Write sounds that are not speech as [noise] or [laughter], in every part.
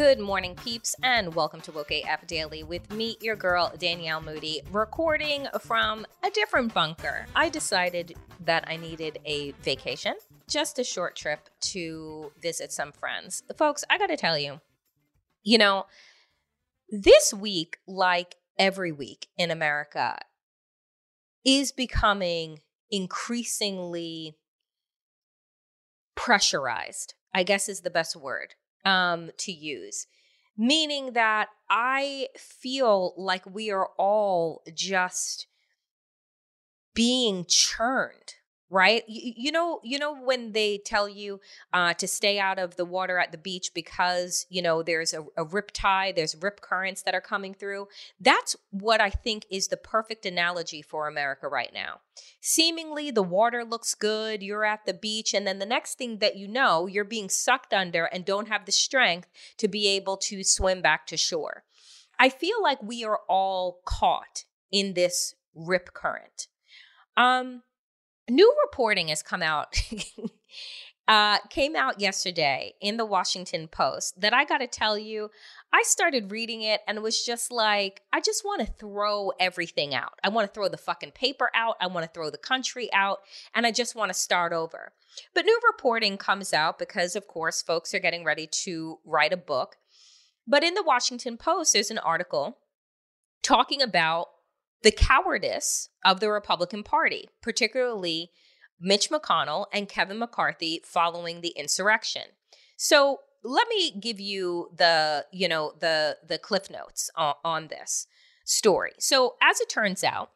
Good morning, peeps, and welcome to Woke AF Daily with me, your girl, Danielle Moody, recording from a different bunker. I decided that I needed a vacation, just a short trip to visit some friends. Folks, I gotta tell you, you know, this week, like every week in America, is becoming increasingly pressurized, I guess is the best word um, to use. Meaning that I feel like we are all just being churned right? You, you know you know when they tell you uh, to stay out of the water at the beach because you know there's a, a rip tide there's rip currents that are coming through? That's what i think is the perfect analogy for america right now. Seemingly the water looks good you're at the beach and then the next thing that you know you're being sucked under and don't have the strength to be able to swim back to shore. I feel like we are all caught in this rip current. Um new reporting has come out [laughs] uh, came out yesterday in the washington post that i gotta tell you i started reading it and it was just like i just want to throw everything out. I want to throw the fucking paper out. I want to throw the country out. And i just want to start over. But new reporting comes out because of course folks are getting ready to write a book. But in the washington post there's an article talking about the cowardice of the Republican Party, particularly Mitch McConnell and Kevin McCarthy following the insurrection. So let me give you the, you know, the the cliff notes on, on this story. So as it turns out,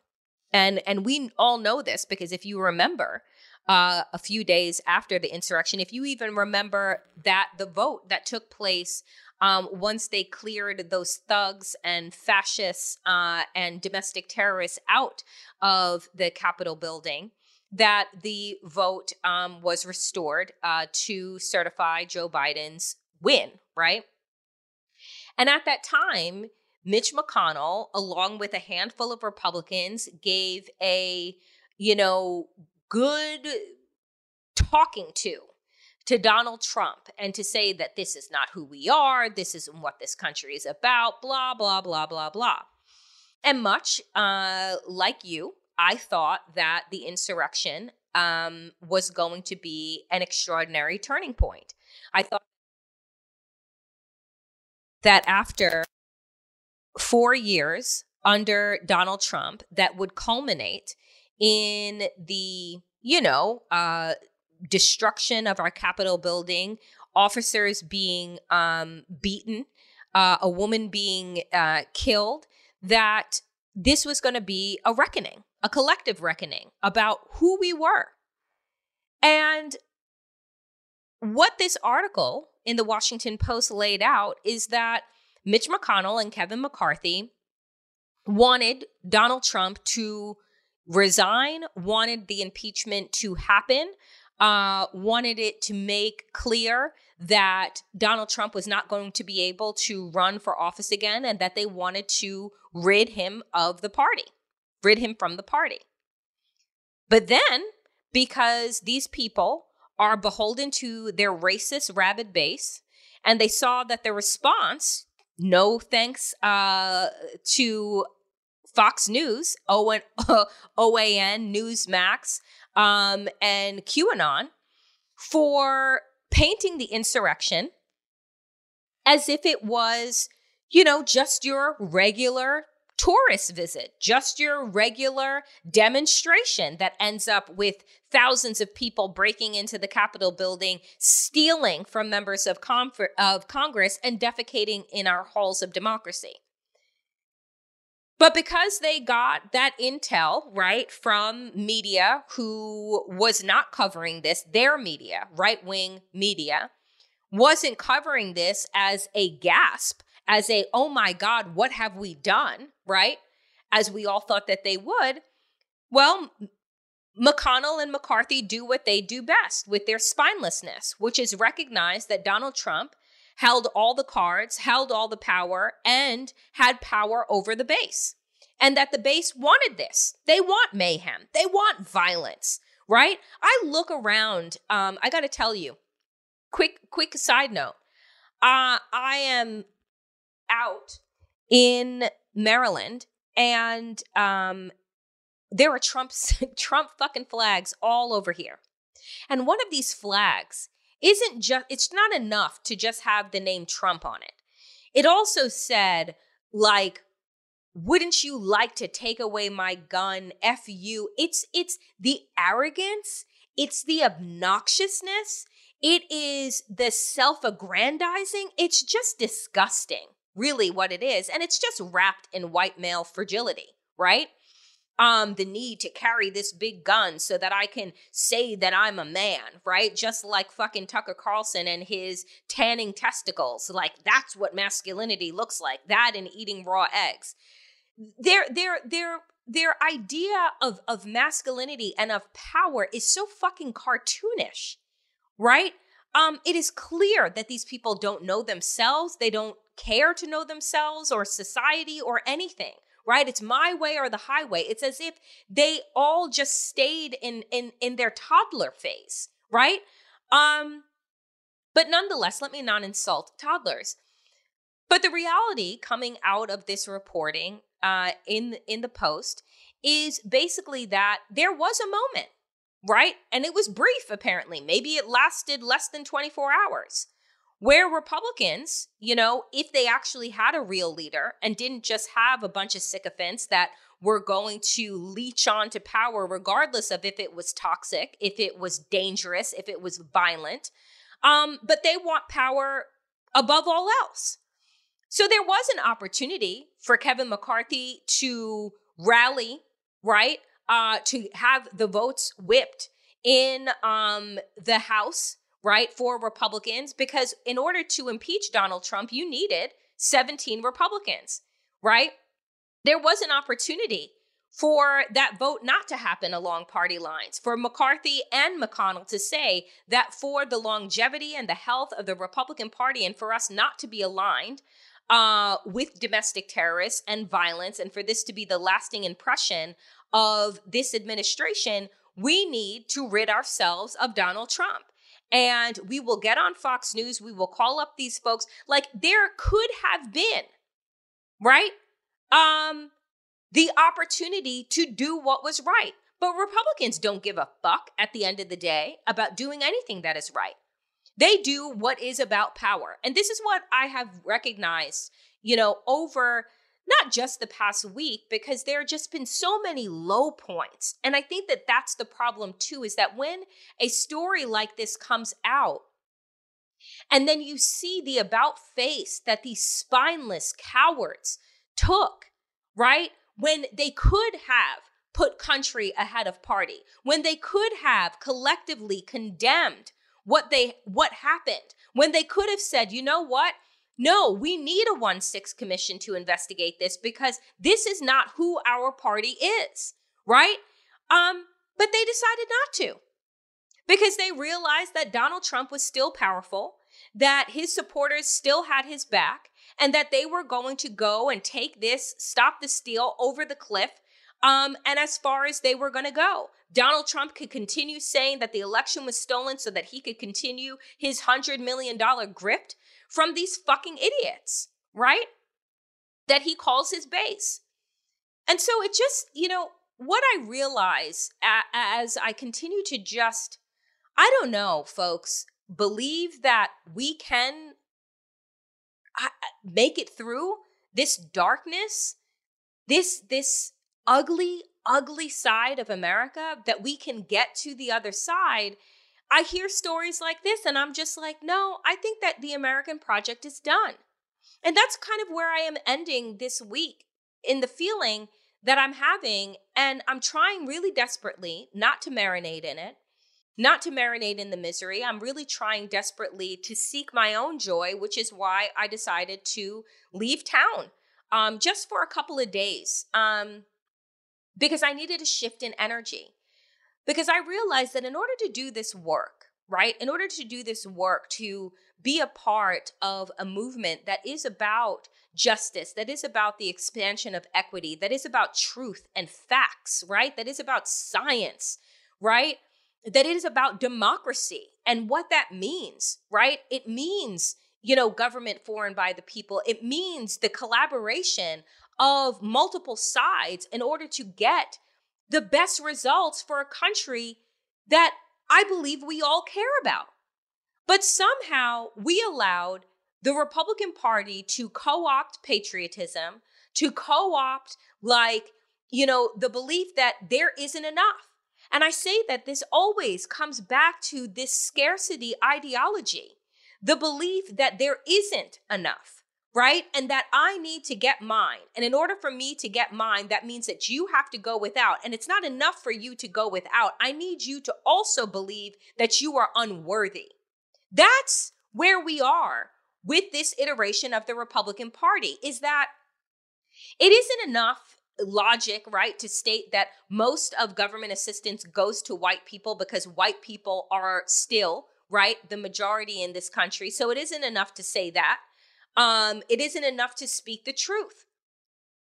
and and we all know this because if you remember, uh, a few days after the insurrection, if you even remember that the vote that took place um, once they cleared those thugs and fascists uh, and domestic terrorists out of the Capitol building, that the vote um, was restored uh, to certify Joe Biden's win, right? And at that time, Mitch McConnell, along with a handful of Republicans, gave a, you know, good talking to to Donald Trump and to say that this is not who we are, this isn't what this country is about, blah, blah, blah, blah, blah. And much uh, like you, I thought that the insurrection um, was going to be an extraordinary turning point. I thought that after four years under Donald Trump, that would culminate in the, you know, uh, destruction of our Capitol building, officers being um, beaten, uh, a woman being uh, killed, that this was going to be a reckoning, a collective reckoning about who we were. And what this article in the Washington Post laid out is that Mitch McConnell and Kevin McCarthy wanted Donald Trump to resign, wanted the impeachment to happen, uh, wanted it to make clear that Donald Trump was not going to be able to run for office again and that they wanted to rid him of the party, rid him from the party. But then, because these people are beholden to their racist, rabid base, and they saw that their response, no thanks uh, to Fox News, OAN, [laughs] OAN Newsmax, um, and QAnon for painting the insurrection as if it was, you know, just your regular tourist visit, just your regular demonstration that ends up with thousands of people breaking into the Capitol building, stealing from members of, of Congress, and defecating in our halls of democracy. But because they got that intel, right, from media who was not covering this, their media, right wing media, wasn't covering this as a gasp, as a, oh my God, what have we done, right? As we all thought that they would. Well, McConnell and McCarthy do what they do best with their spinelessness, which is recognize that Donald Trump held all the cards, held all the power, and had power over the base. And that the base wanted this. They want mayhem, they want violence, right? I look around, um, I gotta tell you, quick, quick side note. Uh, I am out in Maryland and um, there are Trump [laughs] Trump fucking flags all over here. And one of these flags isn't just it's not enough to just have the name Trump on it. It also said like wouldn't you like to take away my gun? F you. It's it's the arrogance it's the obnoxiousness it is the self-aggrandizing it's just disgusting really what it is and it's just wrapped in white male fragility right um the need to carry this big gun so that I can say that I'm a man, right? Just like fucking Tucker Carlson and his tanning testicles. Like that's what masculinity looks like. That and eating raw eggs. Their their their their idea of of masculinity and of power is so fucking cartoonish. Right? Um it is clear that these people don't know themselves. They don't care to know themselves or society or anything right? It's my way or the highway. It's as if they all just stayed in in in their toddler phase, right? Um but nonetheless, let me not insult toddlers. But the reality coming out of this reporting uh, in in the post is basically that there was a moment, right? And it was brief, apparently. Maybe it lasted less than 24 hours, where Republicans, you know, if they actually had a real leader and didn't just have a bunch of sycophants that were going to leech on to power, regardless of if it was toxic, if it was dangerous, if it was violent, um, but they want power above all else. So there was an opportunity for Kevin McCarthy to rally, right? Uh, to have the votes whipped in um, the House right, for Republicans because in order to impeach Donald Trump, you needed 17 Republicans, right? There was an opportunity for that vote not to happen along party lines, for McCarthy and McConnell to say that for the longevity and the health of the Republican Party and for us not to be aligned uh, with domestic terrorists and violence, and for this to be the lasting impression of this administration, we need to rid ourselves of Donald Trump and we will get on Fox News. We will call up these folks. Like there could have been, right? Um, the opportunity to do what was right. But Republicans don't give a fuck at the end of the day about doing anything that is right. They do what is about power. And this is what I have recognized, you know, over not just the past week because there have just been so many low points and i think that that's the problem too is that when a story like this comes out and then you see the about face that these spineless cowards took right when they could have put country ahead of party when they could have collectively condemned what they what happened when they could have said, "You know what? No, we need a 1/6 commission to investigate this because this is not who our party is." Right? Um but they decided not to. Because they realized that Donald Trump was still powerful, that his supporters still had his back, and that they were going to go and take this, stop the steal over the cliff um, and as far as they were going to go. Donald Trump could continue saying that the election was stolen so that he could continue his $100 million grift from these fucking idiots, right? That he calls his base. And so it just, you know, what I realize as I continue to just, I don't know, folks, believe that we can make it through this darkness, this, this ugly, ugly side of America, that we can get to the other side. I hear stories like this and I'm just like, no, I think that the American project is done. And that's kind of where I am ending this week in the feeling that I'm having. And I'm trying really desperately not to marinate in it, not to marinate in the misery. I'm really trying desperately to seek my own joy, which is why I decided to leave town um, just for a couple of days. Um, because I needed a shift in energy. Because I realized that in order to do this work, right, in order to do this work, to be a part of a movement that is about justice, that is about the expansion of equity, that is about truth and facts, right, that is about science, right, that it is about democracy and what that means, right? It means you know, government for and by the people. It means the collaboration of multiple sides in order to get the best results for a country that I believe we all care about. But somehow we allowed the Republican Party to co opt patriotism, to co opt, like, you know, the belief that there isn't enough. And I say that this always comes back to this scarcity ideology, the belief that there isn't enough right? And that I need to get mine. And in order for me to get mine, that means that you have to go without. And it's not enough for you to go without. I need you to also believe that you are unworthy. That's where we are with this iteration of the Republican Party is that it isn't enough logic, right, to state that most of government assistance goes to white people because white people are still, right, the majority in this country. So it isn't enough to say that um, it isn't enough to speak the truth,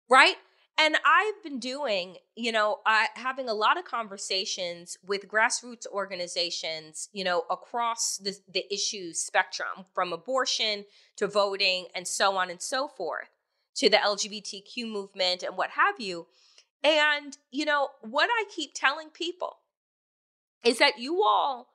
right? And I've been doing, you know, uh, having a lot of conversations with grassroots organizations, you know, across the, the issue spectrum from abortion to voting and so on and so forth to the LGBTQ movement and what have you. And, you know, what I keep telling people is that you all,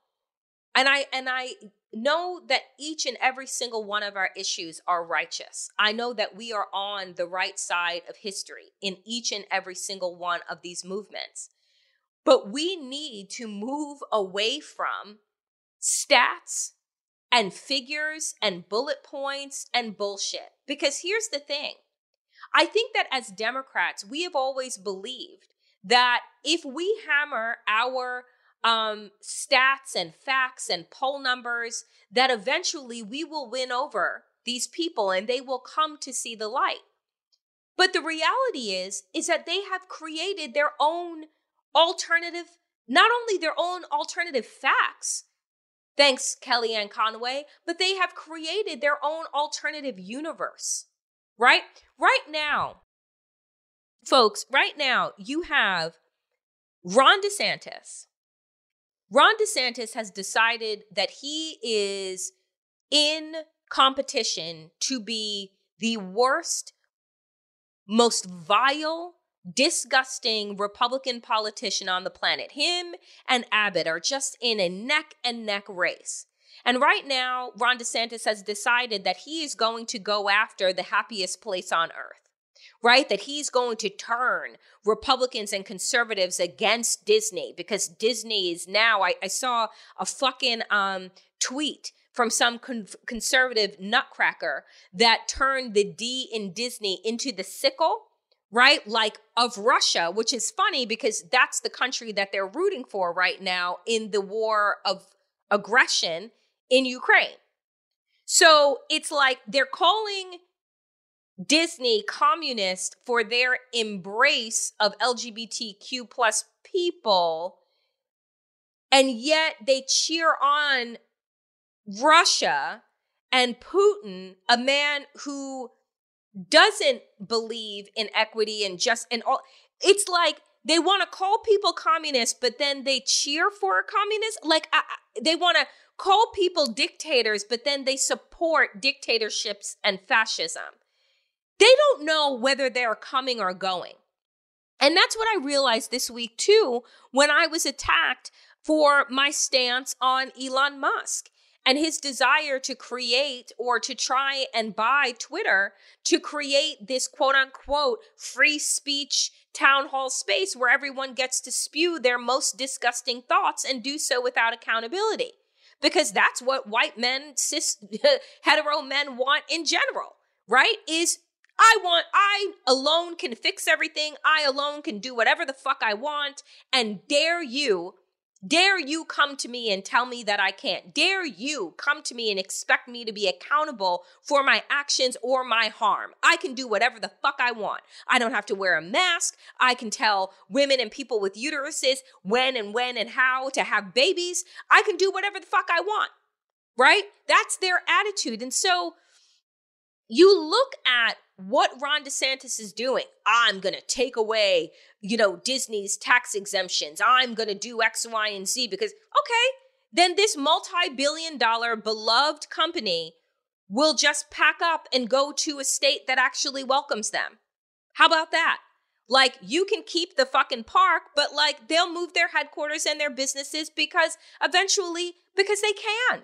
and I, and I know that each and every single one of our issues are righteous. I know that we are on the right side of history in each and every single one of these movements. But we need to move away from stats and figures and bullet points and bullshit. Because here's the thing I think that as Democrats, we have always believed that if we hammer our um, stats and facts and poll numbers that eventually we will win over these people and they will come to see the light. But the reality is is that they have created their own alternative not only their own alternative facts thanks Kellyanne Conway, but they have created their own alternative universe. Right? Right now, folks, right now you have Ron DeSantis Ron DeSantis has decided that he is in competition to be the worst, most vile, disgusting Republican politician on the planet. Him and Abbott are just in a neck and neck race. And right now, Ron DeSantis has decided that he is going to go after the happiest place on earth right? That he's going to turn Republicans and conservatives against Disney because Disney is now. I, I saw a fucking um, tweet from some con- conservative nutcracker that turned the D in Disney into the sickle, right? Like of Russia, which is funny because that's the country that they're rooting for right now in the war of aggression in Ukraine. So it's like they're calling Disney communist for their embrace of LGBTQ plus people. And yet they cheer on Russia and Putin, a man who doesn't believe in equity and just and all it's like they want to call people communists but then they cheer for a communist like I, they want to call people dictators but then they support dictatorships and fascism they don't know whether they're coming or going and that's what i realized this week too when i was attacked for my stance on elon musk and his desire to create or to try and buy Twitter to create this quote unquote free speech town hall space where everyone gets to spew their most disgusting thoughts and do so without accountability. Because that's what white men, cis, [laughs] hetero men want in general, right? Is I want, I alone can fix everything. I alone can do whatever the fuck I want. And dare you Dare you come to me and tell me that I can't? Dare you come to me and expect me to be accountable for my actions or my harm? I can do whatever the fuck I want. I don't have to wear a mask. I can tell women and people with uteruses when and when and how to have babies. I can do whatever the fuck I want. Right? That's their attitude. And so you look at what Ron DeSantis is doing. I'm going to take away, you know, Disney's tax exemptions. I'm going to do X, Y, and Z because, okay, then this multi billion dollar beloved company will just pack up and go to a state that actually welcomes them. How about that? Like, you can keep the fucking park, but like, they'll move their headquarters and their businesses because eventually, because they can.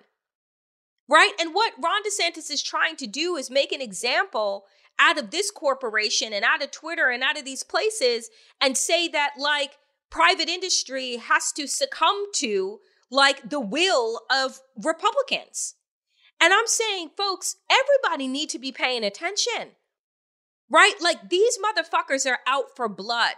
Right? And what Ron DeSantis is trying to do is make an example out of this corporation and out of Twitter and out of these places and say that like private industry has to succumb to like the will of Republicans. And I'm saying, folks, everybody need to be paying attention. Right? Like these motherfuckers are out for blood.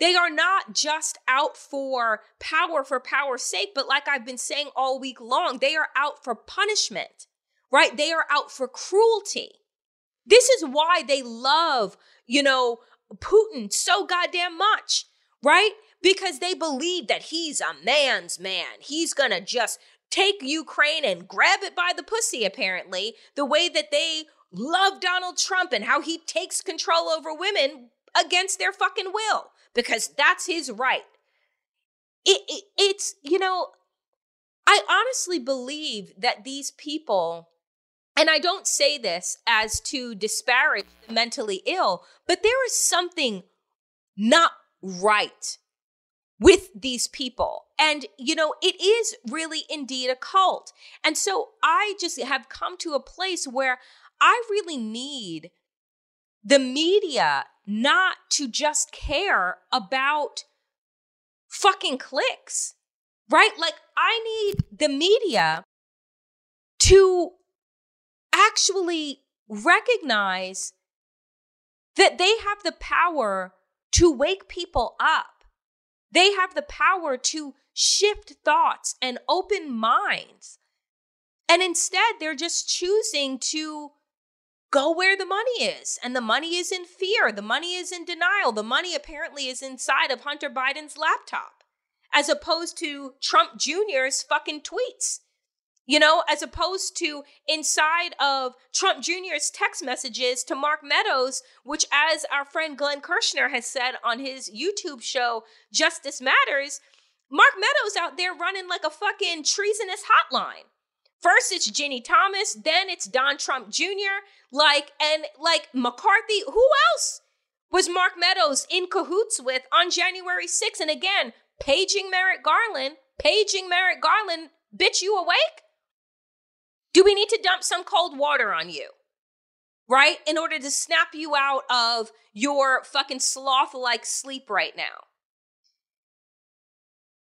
They are not just out for power for power's sake, but like I've been saying all week long, they are out for punishment. Right? They are out for cruelty. This is why they love, you know, Putin so goddamn much, right? Because they believe that he's a man's man. He's gonna just take Ukraine and grab it by the pussy, apparently, the way that they love Donald Trump and how he takes control over women against their fucking will, because that's his right. It, it, it's, you know, I honestly believe that these people and I don't say this as to disparage the mentally ill, but there is something not right with these people. And, you know, it is really indeed a cult. And so I just have come to a place where I really need the media not to just care about fucking clicks, right? Like, I need the media to actually recognize that they have the power to wake people up. They have the power to shift thoughts and open minds. And instead, they're just choosing to go where the money is. And the money is in fear. The money is in denial. The money apparently is inside of Hunter Biden's laptop, as opposed to Trump Jr.'s fucking tweets you know, as opposed to inside of Trump Jr.'s text messages to Mark Meadows, which, as our friend Glenn Kirschner has said on his YouTube show, Justice Matters, Mark Meadows out there running like a fucking treasonous hotline. First it's Ginni Thomas, then it's Don Trump Jr., like, and like McCarthy. Who else was Mark Meadows in cahoots with on January 6th? And again, paging Merrick Garland, paging Merrick Garland, bitch, you awake? Do we need to dump some cold water on you? Right? In order to snap you out of your fucking sloth like sleep right now.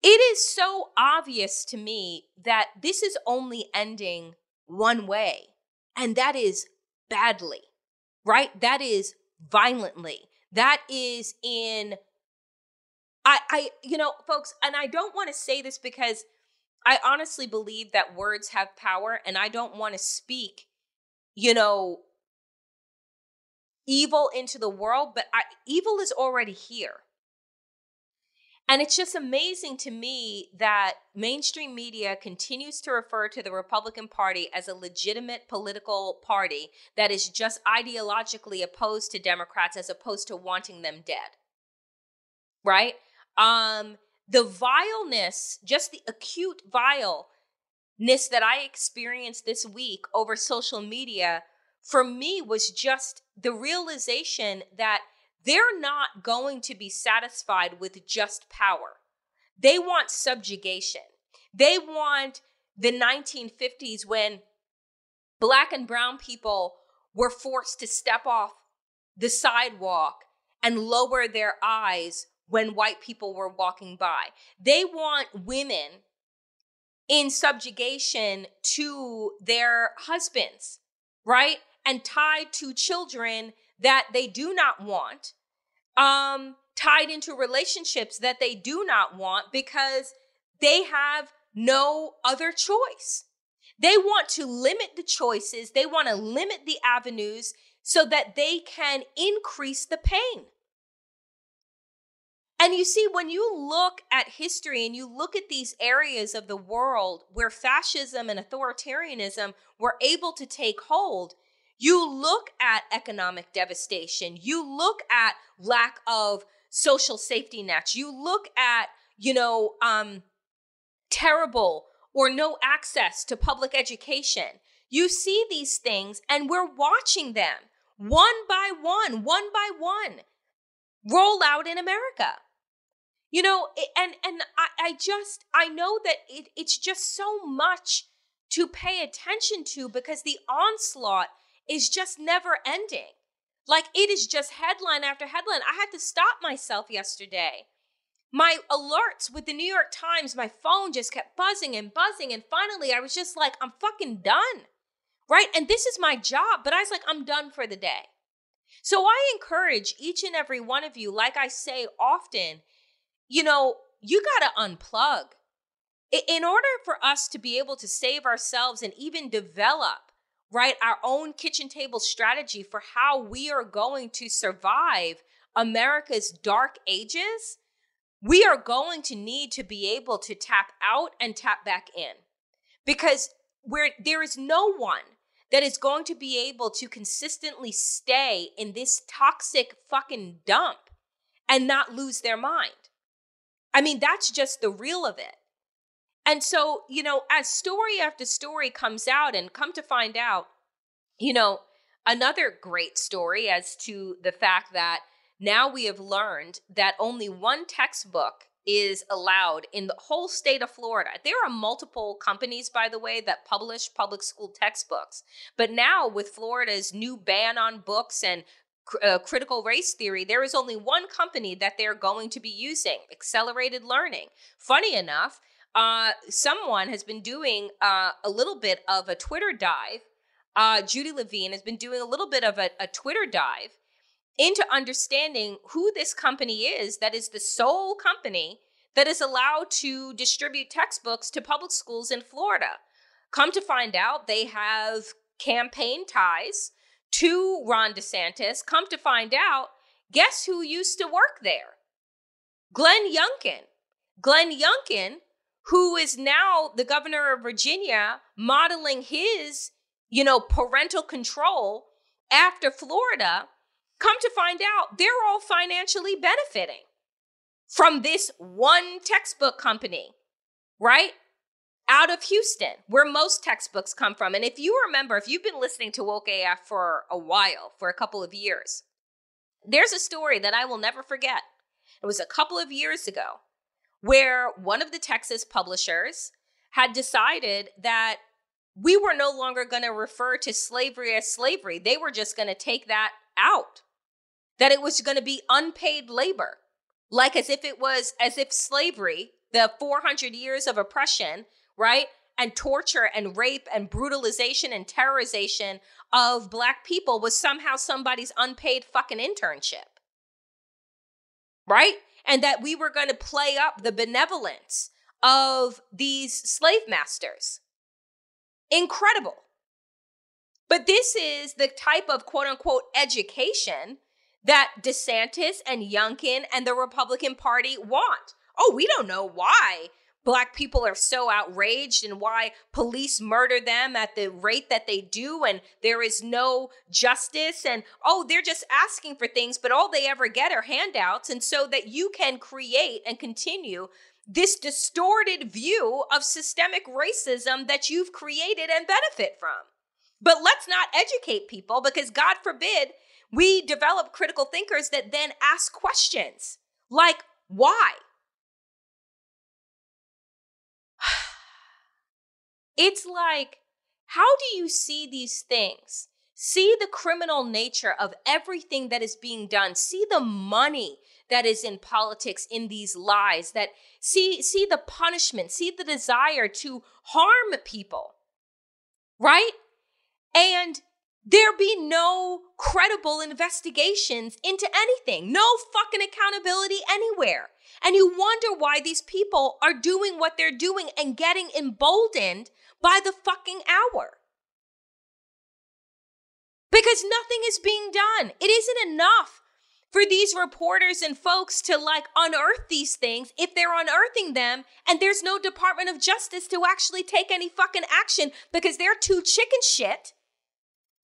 It is so obvious to me that this is only ending one way, and that is badly, right? That is violently. That is in I I you know folks and I don't want to say this because I honestly believe that words have power, and I don't want to speak, you know, evil into the world, but I, evil is already here. And it's just amazing to me that mainstream media continues to refer to the Republican Party as a legitimate political party that is just ideologically opposed to Democrats as opposed to wanting them dead. Right? Um, the vileness, just the acute vileness that I experienced this week over social media, for me was just the realization that they're not going to be satisfied with just power. They want subjugation. They want the 1950s when black and brown people were forced to step off the sidewalk and lower their eyes when white people were walking by. They want women in subjugation to their husbands, right? And tied to children that they do not want, um, tied into relationships that they do not want because they have no other choice. They want to limit the choices, they want to limit the avenues so that they can increase the pain. And you see, when you look at history and you look at these areas of the world where fascism and authoritarianism were able to take hold, you look at economic devastation, you look at lack of social safety nets, you look at, you know, um, terrible or no access to public education. You see these things and we're watching them one by one, one by one roll out in America. You know, and and I, I just I know that it, it's just so much to pay attention to because the onslaught is just never ending. Like it is just headline after headline. I had to stop myself yesterday. My alerts with the New York Times, my phone just kept buzzing and buzzing. And finally, I was just like, I'm fucking done. Right. And this is my job. But I was like, I'm done for the day. So I encourage each and every one of you, like I say often, you know, you got to unplug. In order for us to be able to save ourselves and even develop right? Our own kitchen table strategy for how we are going to survive America's dark ages, we are going to need to be able to tap out and tap back in. Because where there is no one that is going to be able to consistently stay in this toxic fucking dump and not lose their mind. I mean, that's just the real of it. And so, you know, as story after story comes out, and come to find out, you know, another great story as to the fact that now we have learned that only one textbook is allowed in the whole state of Florida. There are multiple companies, by the way, that publish public school textbooks. But now, with Florida's new ban on books and uh, critical race theory, there is only one company that they're going to be using accelerated learning. Funny enough, uh, someone has been doing uh, a little bit of a Twitter dive. Uh, Judy Levine has been doing a little bit of a, a Twitter dive into understanding who this company is that is the sole company that is allowed to distribute textbooks to public schools in Florida. Come to find out, they have campaign ties to Ron DeSantis. Come to find out, guess who used to work there? Glenn Youngkin. Glenn Youngkin who is now the governor of Virginia modeling his, you know, parental control after Florida, come to find out they're all financially benefiting from this one textbook company, right? Out of Houston, where most textbooks come from. And if you remember, if you've been listening to Woke AF for a while, for a couple of years, there's a story that I will never forget. It was a couple of years ago where one of the Texas publishers had decided that we were no longer going to refer to slavery as slavery. They were just going to take that out, that it was going to be unpaid labor, like as if it was, as if slavery, the 400 years of oppression, right? And torture and rape and brutalization and terrorization of Black people was somehow somebody's unpaid fucking internship. Right? And that we were going to play up the benevolence of these slave masters. Incredible. But this is the type of quote unquote education that DeSantis and Youngkin and the Republican Party want. Oh, we don't know why black people are so outraged and why police murder them at the rate that they do and there is no justice and oh they're just asking for things but all they ever get are handouts. And so that you can create and continue this distorted view of systemic racism that you've created and benefit from. But let's not educate people because god forbid we develop critical thinkers that then ask questions like why It's like, how do you see these things? See the criminal nature of everything that is being done. See the money that is in politics in these lies that see see the punishment, see the desire to harm people. Right? And there be no credible investigations into anything, no fucking accountability anywhere. And you wonder why these people are doing what they're doing and getting emboldened by the fucking hour. Because nothing is being done. It isn't enough for these reporters and folks to like unearth these things if they're unearthing them and there's no Department of Justice to actually take any fucking action because they're too chicken shit,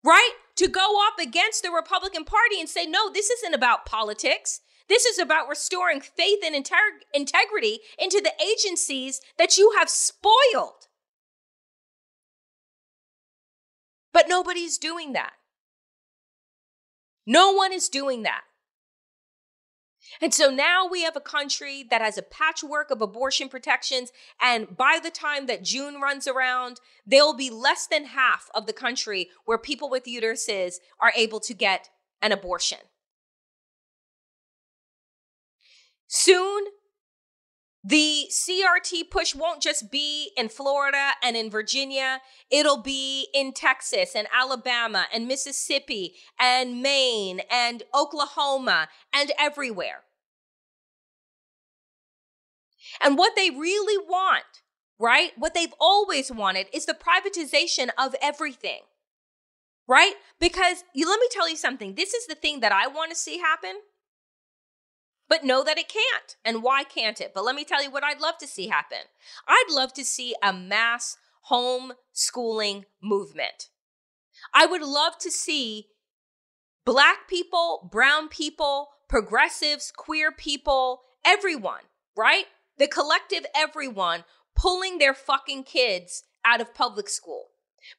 right? To go up against the Republican Party and say, no, this isn't about politics. This is about restoring faith and integ- integrity into the agencies that you have spoiled. But nobody's doing that. No one is doing that. And so now we have a country that has a patchwork of abortion protections. And by the time that June runs around, there'll be less than half of the country where people with uteruses are able to get an abortion. Soon, the CRT push won't just be in Florida and in Virginia. It'll be in Texas and Alabama and Mississippi and Maine and Oklahoma and everywhere. And what they really want, right? What they've always wanted is the privatization of everything, right? Because you, let me tell you something. This is the thing that I want to see happen but know that it can't. And why can't it? But let me tell you what I'd love to see happen. I'd love to see a mass homeschooling movement. I would love to see black people, brown people, progressives, queer people, everyone, right? The collective everyone pulling their fucking kids out of public school.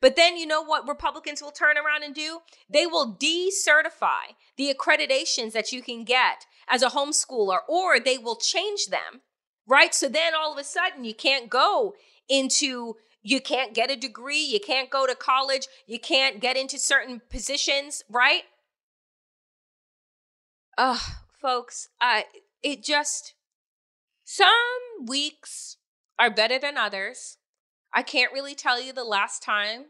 But then you know what Republicans will turn around and do? They will decertify the accreditations that you can get as a homeschooler, or they will change them, right? So then all of a sudden you can't go into, you can't get a degree, you can't go to college, you can't get into certain positions, right? Ugh, folks, I, it just, some weeks are better than others. I can't really tell you the last time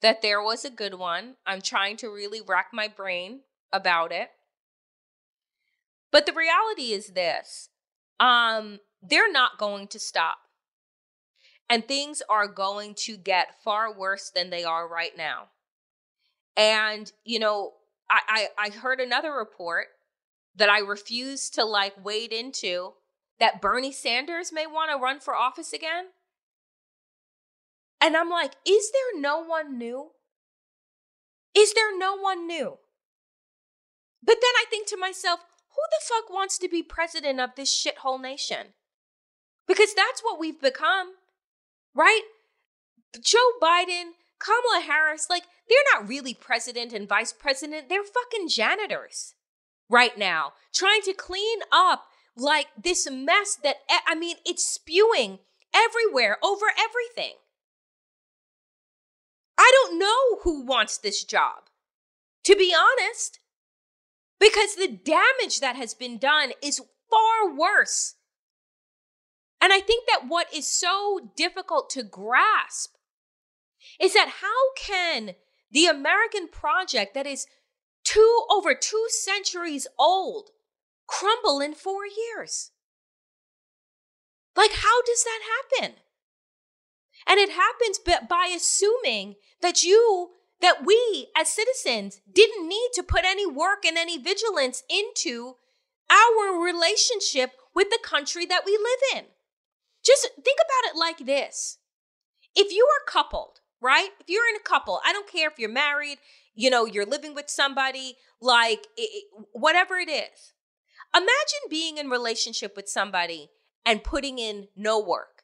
that there was a good one. I'm trying to really rack my brain about it. But the reality is this um, they're not going to stop. And things are going to get far worse than they are right now. And, you know, I, I, I heard another report that I refuse to like wade into that Bernie Sanders may want to run for office again. And I'm like, is there no one new? Is there no one new? But then I think to myself, who the fuck wants to be president of this shithole nation? Because that's what we've become, right? Joe Biden, Kamala Harris, like, they're not really president and vice president. They're fucking janitors right now, trying to clean up like this mess that, I mean, it's spewing everywhere over everything. I don't know who wants this job. To be honest, because the damage that has been done is far worse. And I think that what is so difficult to grasp is that how can the American project that is two over two centuries old crumble in four years? Like, how does that happen? And it happens by assuming that you, that we as citizens didn't need to put any work and any vigilance into our relationship with the country that we live in. Just think about it like this. If you are coupled, right? If you're in a couple, I don't care if you're married, you know, you're living with somebody, like it, whatever it is. Imagine being in relationship with somebody and putting in no work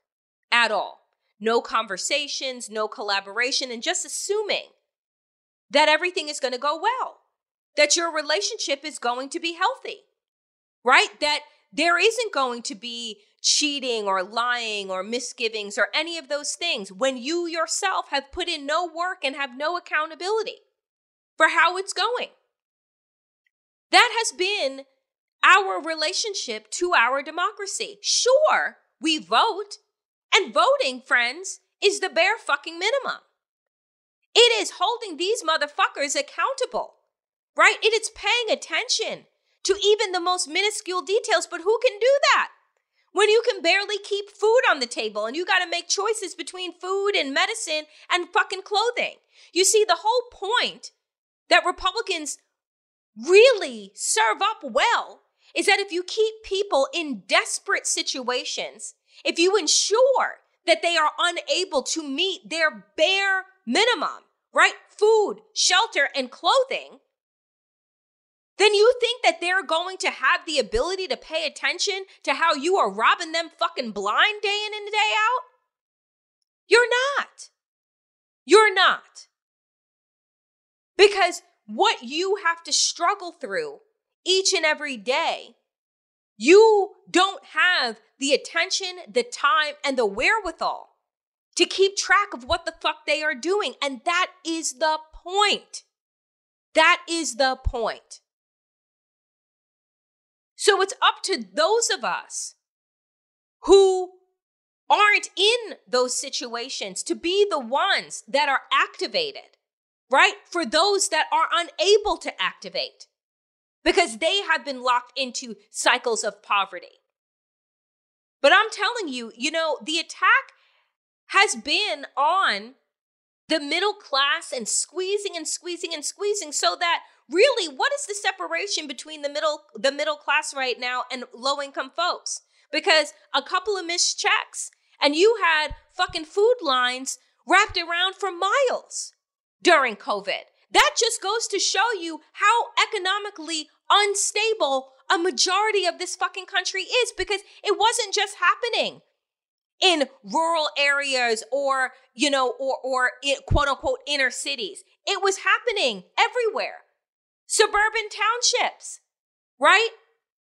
at all. No conversations, no collaboration, and just assuming that everything is going to go well, that your relationship is going to be healthy, right? That there isn't going to be cheating or lying or misgivings or any of those things when you yourself have put in no work and have no accountability for how it's going. That has been our relationship to our democracy. Sure, we vote, and voting, friends, is the bare fucking minimum. It is holding these motherfuckers accountable, right? It is paying attention to even the most minuscule details, but who can do that? When you can barely keep food on the table and you got to make choices between food and medicine and fucking clothing. You see, the whole point that Republicans really serve up well is that if you keep people in desperate situations, if you ensure that they are unable to meet their bare minimum, right? Food, shelter, and clothing, then you think that they're going to have the ability to pay attention to how you are robbing them fucking blind day in and day out? You're not. You're not. Because what you have to struggle through each and every day, you don't have the attention, the time, and the wherewithal to keep track of what the fuck they are doing. And that is the point. That is the point. So it's up to those of us who aren't in those situations to be the ones that are activated, right? For those that are unable to activate because they have been locked into cycles of poverty. But I'm telling you, you know, the attack has been on the middle class and squeezing and squeezing and squeezing so that really what is the separation between the middle the middle class right now and low income folks? Because a couple of missed checks and you had fucking food lines wrapped around for miles during covid. That just goes to show you how economically unstable a majority of this fucking country is because it wasn't just happening in rural areas or, you know, or, or quote unquote inner cities. It was happening everywhere. Suburban townships, right?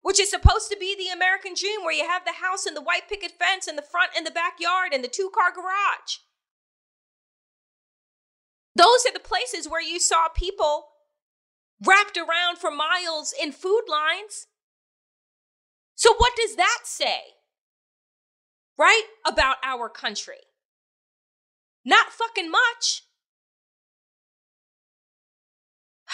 Which is supposed to be the American dream where you have the house and the white picket fence and the front and the backyard and the two car garage. Those are the places where you saw people wrapped around for miles in food lines. So, what does that say? Right? About our country? Not fucking much. [sighs]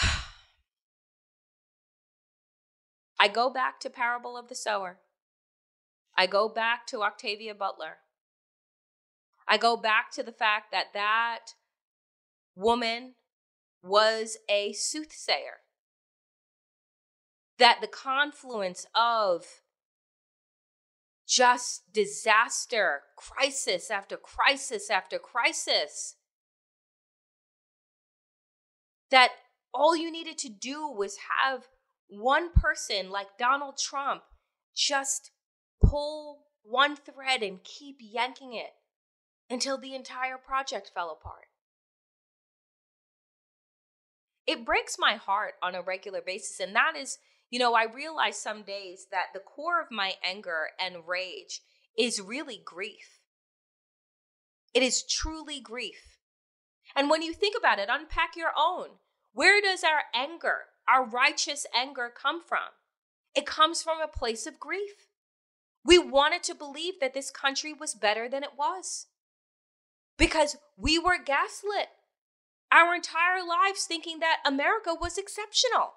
I go back to Parable of the Sower. I go back to Octavia Butler. I go back to the fact that that woman was a soothsayer. That the confluence of just disaster, crisis after crisis after crisis, that all you needed to do was have one person like Donald Trump just pull one thread and keep yanking it until the entire project fell apart it breaks my heart on a regular basis. And that is, you know, I realize some days that the core of my anger and rage is really grief. It is truly grief. And when you think about it, unpack your own. Where does our anger, our righteous anger, come from? It comes from a place of grief. We wanted to believe that this country was better than it was because we were gaslit our entire lives thinking that America was exceptional.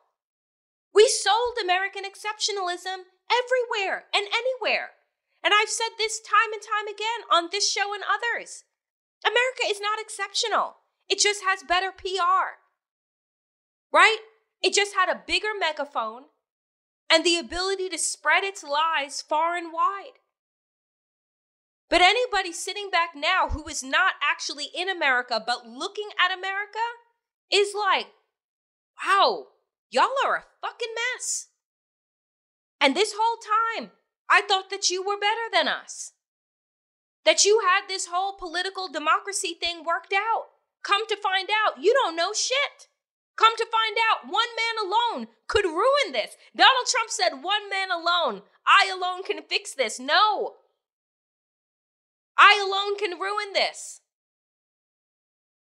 We sold American exceptionalism everywhere and anywhere. And I've said this time and time again on this show and others. America is not exceptional. It just has better PR. Right? It just had a bigger megaphone and the ability to spread its lies far and wide. But anybody sitting back now who is not actually in America but looking at America is like, wow, y'all are a fucking mess. And this whole time, I thought that you were better than us. That you had this whole political democracy thing worked out. Come to find out, you don't know shit. Come to find out, one man alone could ruin this. Donald Trump said, one man alone, I alone can fix this. No. I alone can ruin this.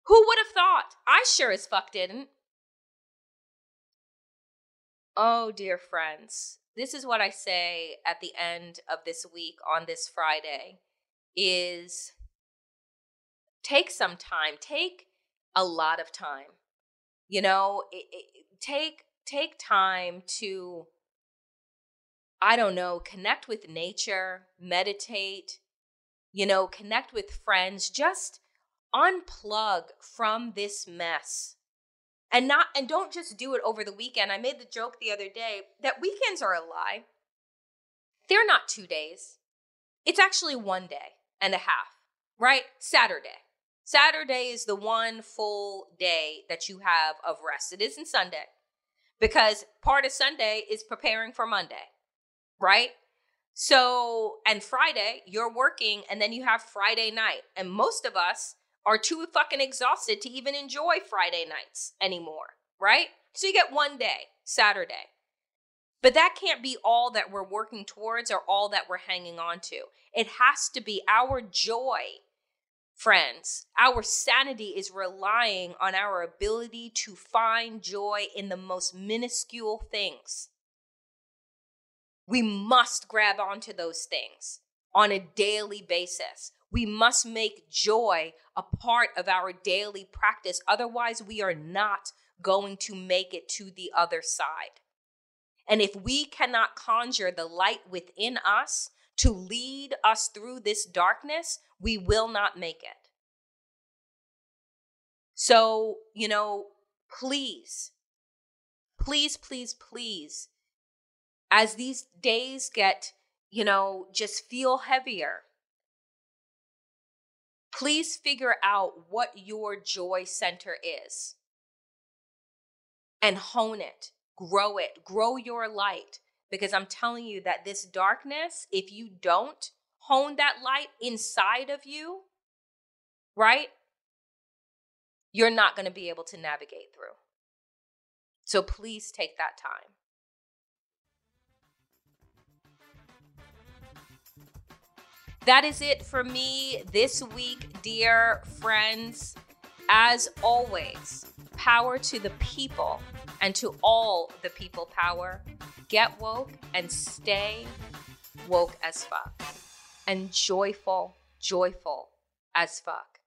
Who would have thought? I sure as fuck didn't. Oh, dear friends, this is what I say at the end of this week on this Friday is take some time, take a lot of time. You know, it, it, take take time to I don't know, connect with nature, meditate, you know, connect with friends, just unplug from this mess. And not and don't just do it over the weekend. I made the joke the other day that weekends are a lie. They're not 2 days. It's actually one day and a half, right? Saturday. Saturday is the one full day that you have of rest. It isn't Sunday because part of Sunday is preparing for Monday, right? So, and Friday, you're working and then you have Friday night. And most of us are too fucking exhausted to even enjoy Friday nights anymore, right? So you get one day, Saturday. But that can't be all that we're working towards or all that we're hanging on to. It has to be our joy, friends. Our sanity is relying on our ability to find joy in the most minuscule things. We must grab onto those things on a daily basis. We must make joy a part of our daily practice. Otherwise, we are not going to make it to the other side. And if we cannot conjure the light within us to lead us through this darkness, we will not make it. So, you know, please, please, please, please, as these days get, you know, just feel heavier, please figure out what your joy center is and hone it, grow it, grow your light. Because I'm telling you that this darkness, if you don't hone that light inside of you, right, you're not going to be able to navigate through. So please take that time. That is it for me this week, dear friends. As always, power to the people and to all the people power. Get woke and stay woke as fuck. And joyful, joyful as fuck.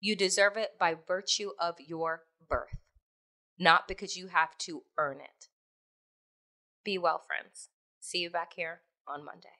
You deserve it by virtue of your birth, not because you have to earn it. Be well, friends. See you back here on Monday.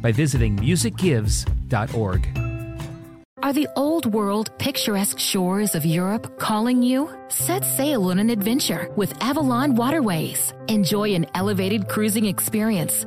by visiting musicgives.org. Are the old world picturesque shores of Europe calling you? Set sail on an adventure with Avalon Waterways. Enjoy an elevated cruising experience